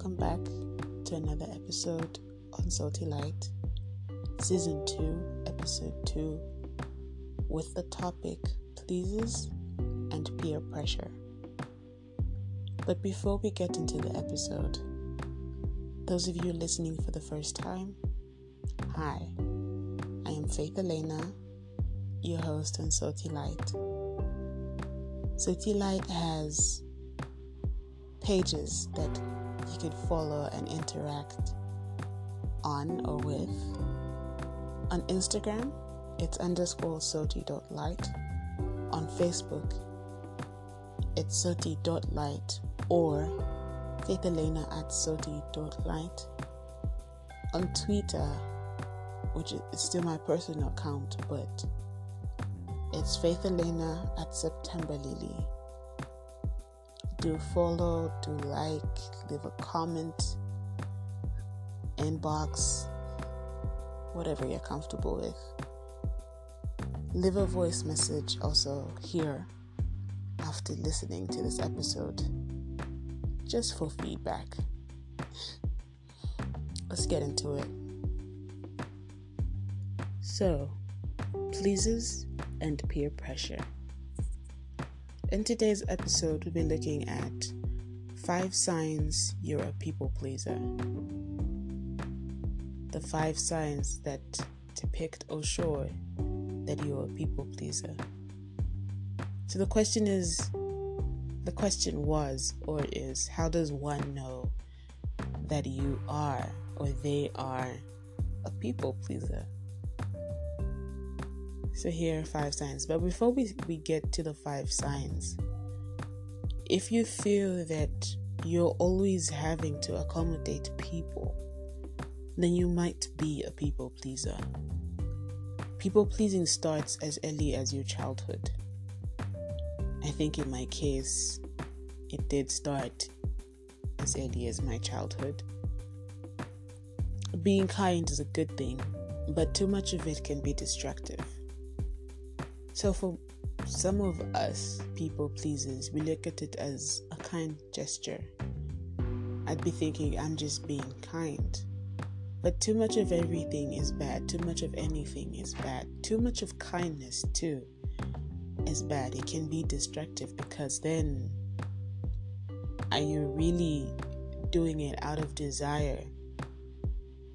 welcome back to another episode on Soti Light, Season 2, Episode 2, with the topic Pleases and Peer Pressure. But before we get into the episode, those of you listening for the first time, hi, I am Faith Elena, your host on Soti Light. Soti Light has pages that you could follow and interact on or with. On Instagram, it's underscore soti.light. On Facebook, it's soti.light or Faith Elena at soti.light. On Twitter, which is still my personal account, but it's Faith Elena at September Lily do follow, do like, leave a comment, inbox, whatever you're comfortable with. Leave a voice message also here after listening to this episode, just for feedback. Let's get into it. So, pleases and peer pressure. In today's episode, we'll be looking at five signs you're a people pleaser. The five signs that depict or show that you're a people pleaser. So the question is the question was or is how does one know that you are or they are a people pleaser? So here are five signs. But before we, we get to the five signs, if you feel that you're always having to accommodate people, then you might be a people pleaser. People pleasing starts as early as your childhood. I think in my case, it did start as early as my childhood. Being kind is a good thing, but too much of it can be destructive. So, for some of us people pleasers, we look at it as a kind gesture. I'd be thinking, I'm just being kind. But too much of everything is bad. Too much of anything is bad. Too much of kindness, too, is bad. It can be destructive because then are you really doing it out of desire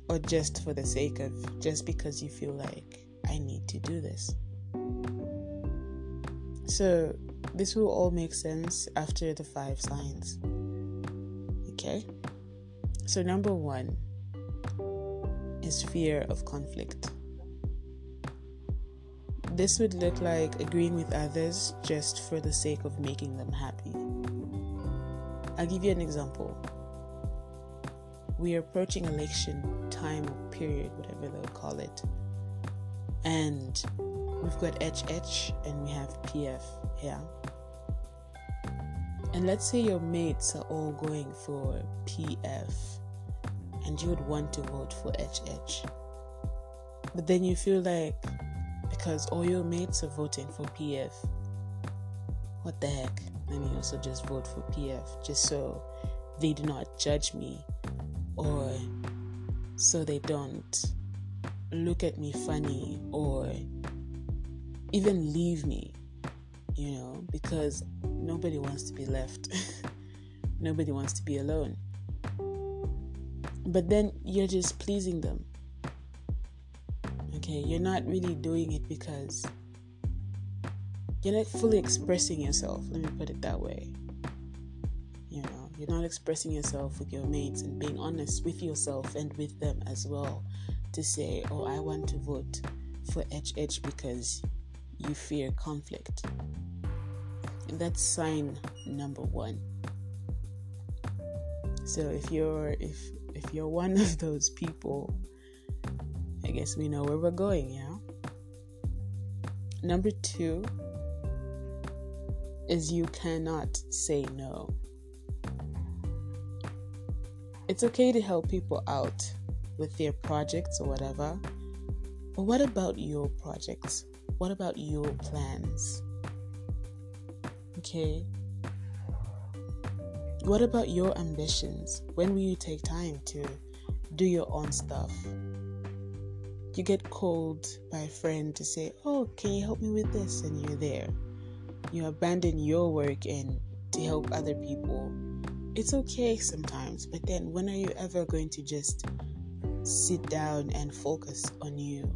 or just for the sake of just because you feel like I need to do this? So, this will all make sense after the five signs. Okay? So, number one is fear of conflict. This would look like agreeing with others just for the sake of making them happy. I'll give you an example. We are approaching election time period, whatever they'll call it. And we've got HH and we have PF here. And let's say your mates are all going for PF and you would want to vote for HH. But then you feel like because all your mates are voting for PF, what the heck? Let me also just vote for PF just so they do not judge me or so they don't look at me funny or even leave me, you know, because nobody wants to be left. nobody wants to be alone. But then you're just pleasing them. Okay, you're not really doing it because you're not fully expressing yourself. Let me put it that way. You know, you're not expressing yourself with your mates and being honest with yourself and with them as well to say, oh, I want to vote for HH because you fear conflict. And that's sign number one. So if you're if if you're one of those people, I guess we know where we're going, yeah. Number two is you cannot say no. It's okay to help people out with their projects or whatever, but what about your projects? What about your plans? Okay. What about your ambitions? When will you take time to do your own stuff? You get called by a friend to say, Oh, can you help me with this? And you're there. You abandon your work and to help other people. It's okay sometimes, but then when are you ever going to just sit down and focus on you?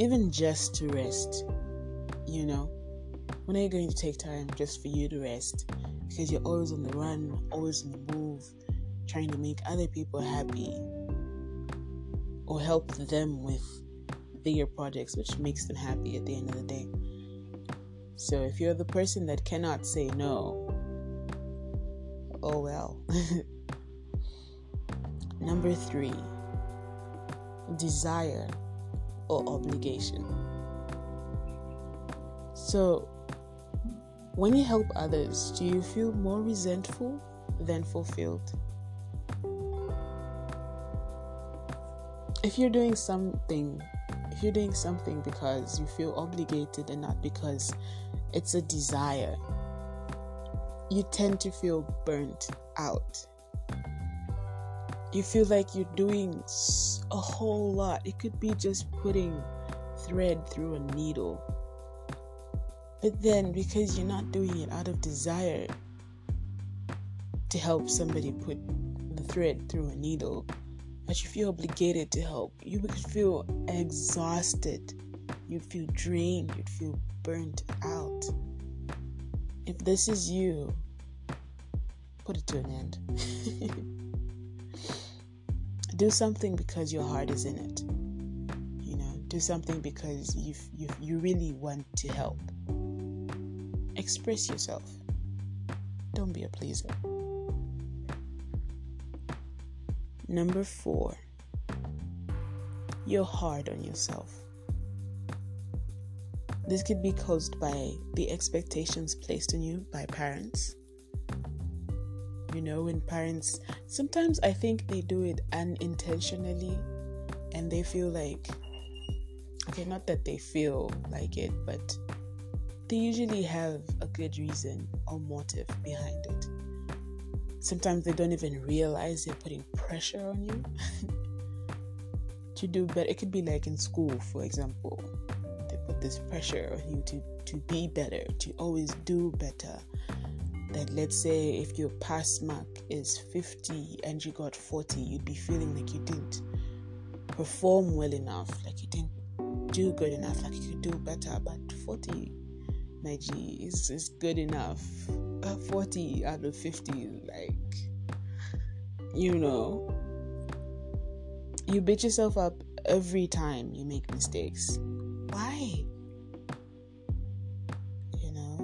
Even just to rest, you know? When are you going to take time just for you to rest? Because you're always on the run, always on the move, trying to make other people happy or help them with bigger projects, which makes them happy at the end of the day. So if you're the person that cannot say no, oh well. Number three, desire or obligation. So, when you help others, do you feel more resentful than fulfilled? If you're doing something, if you're doing something because you feel obligated and not because it's a desire, you tend to feel burnt out. You feel like you're doing a whole lot. It could be just putting thread through a needle. But then, because you're not doing it out of desire to help somebody put the thread through a needle, but you feel obligated to help, you would feel exhausted. You'd feel drained. You'd feel burnt out. If this is you, put it to an end. do something because your heart is in it. You know, do something because you you you really want to help. Express yourself. Don't be a pleaser. Number 4. You're hard on yourself. This could be caused by the expectations placed on you by parents. You know, when parents sometimes I think they do it unintentionally and they feel like okay, not that they feel like it, but they usually have a good reason or motive behind it. Sometimes they don't even realize they're putting pressure on you to do better. It could be like in school, for example They put this pressure on you to, to be better, to always do better. That let's say if your pass mark is 50 and you got 40, you'd be feeling like you didn't perform well enough, like you didn't do good enough, like you could do better. But 40, my G, is, is good enough. Uh, 40 out of 50, like, you know, you beat yourself up every time you make mistakes. Why?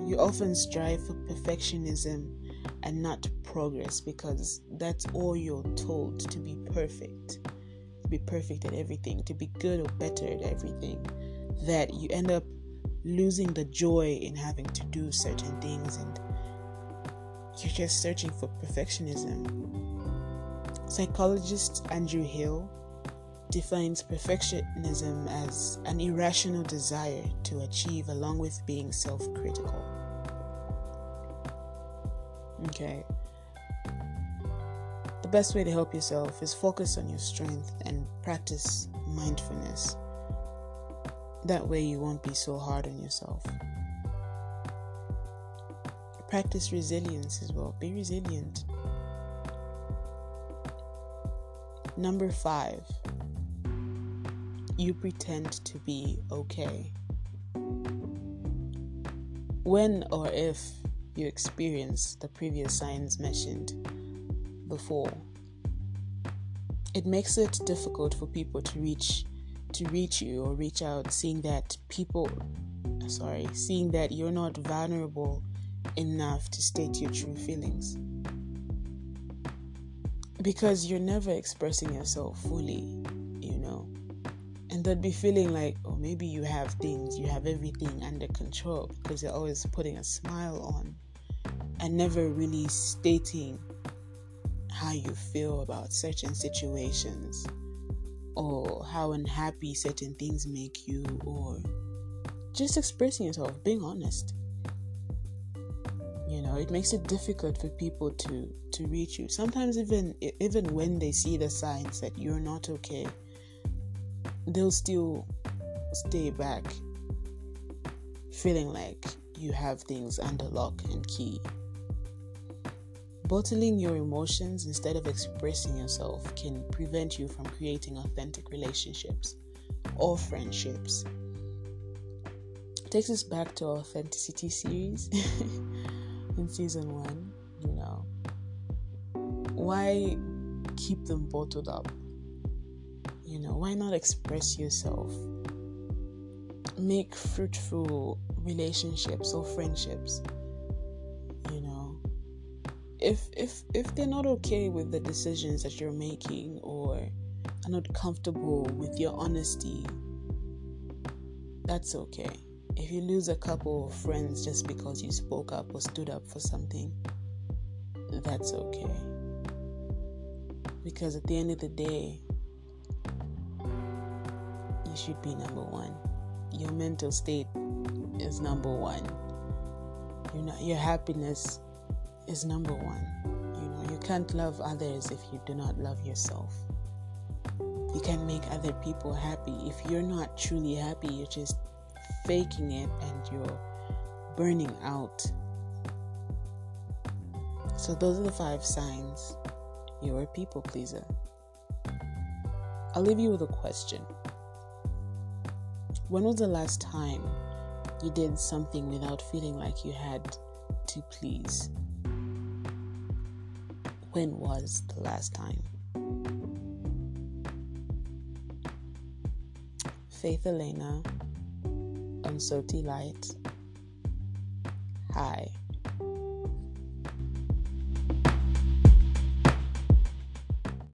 You often strive for perfectionism and not progress because that's all you're told to be perfect, to be perfect at everything, to be good or better at everything. That you end up losing the joy in having to do certain things and you're just searching for perfectionism. Psychologist Andrew Hill defines perfectionism as an irrational desire to achieve along with being self critical. Okay. The best way to help yourself is focus on your strength and practice mindfulness. That way, you won't be so hard on yourself. Practice resilience as well. Be resilient. Number five, you pretend to be okay. When or if you experience the previous signs mentioned before, it makes it difficult for people to reach to reach you or reach out seeing that people sorry, seeing that you're not vulnerable enough to state your true feelings. Because you're never expressing yourself fully you know. and they'd be feeling like, oh, maybe you have things, you have everything under control because you're always putting a smile on and never really stating how you feel about certain situations or how unhappy certain things make you or just expressing yourself, being honest. You know, it makes it difficult for people to to reach you. Sometimes even even when they see the signs that you're not okay, they'll still stay back feeling like you have things under lock and key. Bottling your emotions instead of expressing yourself can prevent you from creating authentic relationships or friendships. It takes us back to our authenticity series in season one, you know. Why keep them bottled up? You know, why not express yourself? Make fruitful relationships or friendships if if if they're not okay with the decisions that you're making or are not comfortable with your honesty that's okay. If you lose a couple of friends just because you spoke up or stood up for something that's okay. Because at the end of the day you should be number one. Your mental state is number one. You know your happiness is number one. You know, you can't love others if you do not love yourself. You can't make other people happy if you're not truly happy. You're just faking it and you're burning out. So, those are the five signs you're a people pleaser. I'll leave you with a question. When was the last time you did something without feeling like you had to please? When was the last time? Faith Elena on Soti Light. Hi.